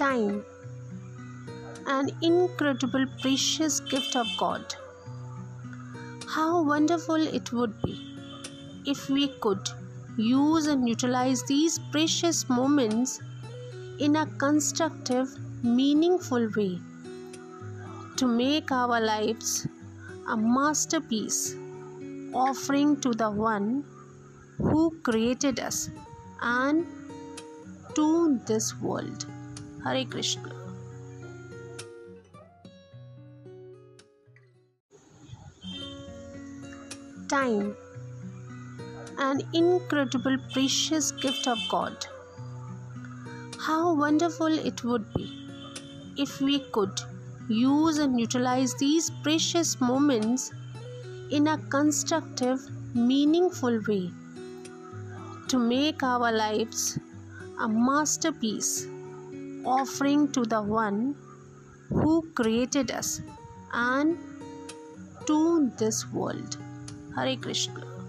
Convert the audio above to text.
time, an incredible, precious gift of God. How wonderful it would be if we could use and utilize these precious moments in a constructive, meaningful way to make our lives a masterpiece, offering to the one who created us and to this world. Hare Krishna. Time, an incredible, precious gift of God. How wonderful it would be if we could use and utilize these precious moments in a constructive, meaningful way to make our lives a masterpiece, offering to the one who created us and to this world. Hare Krishna.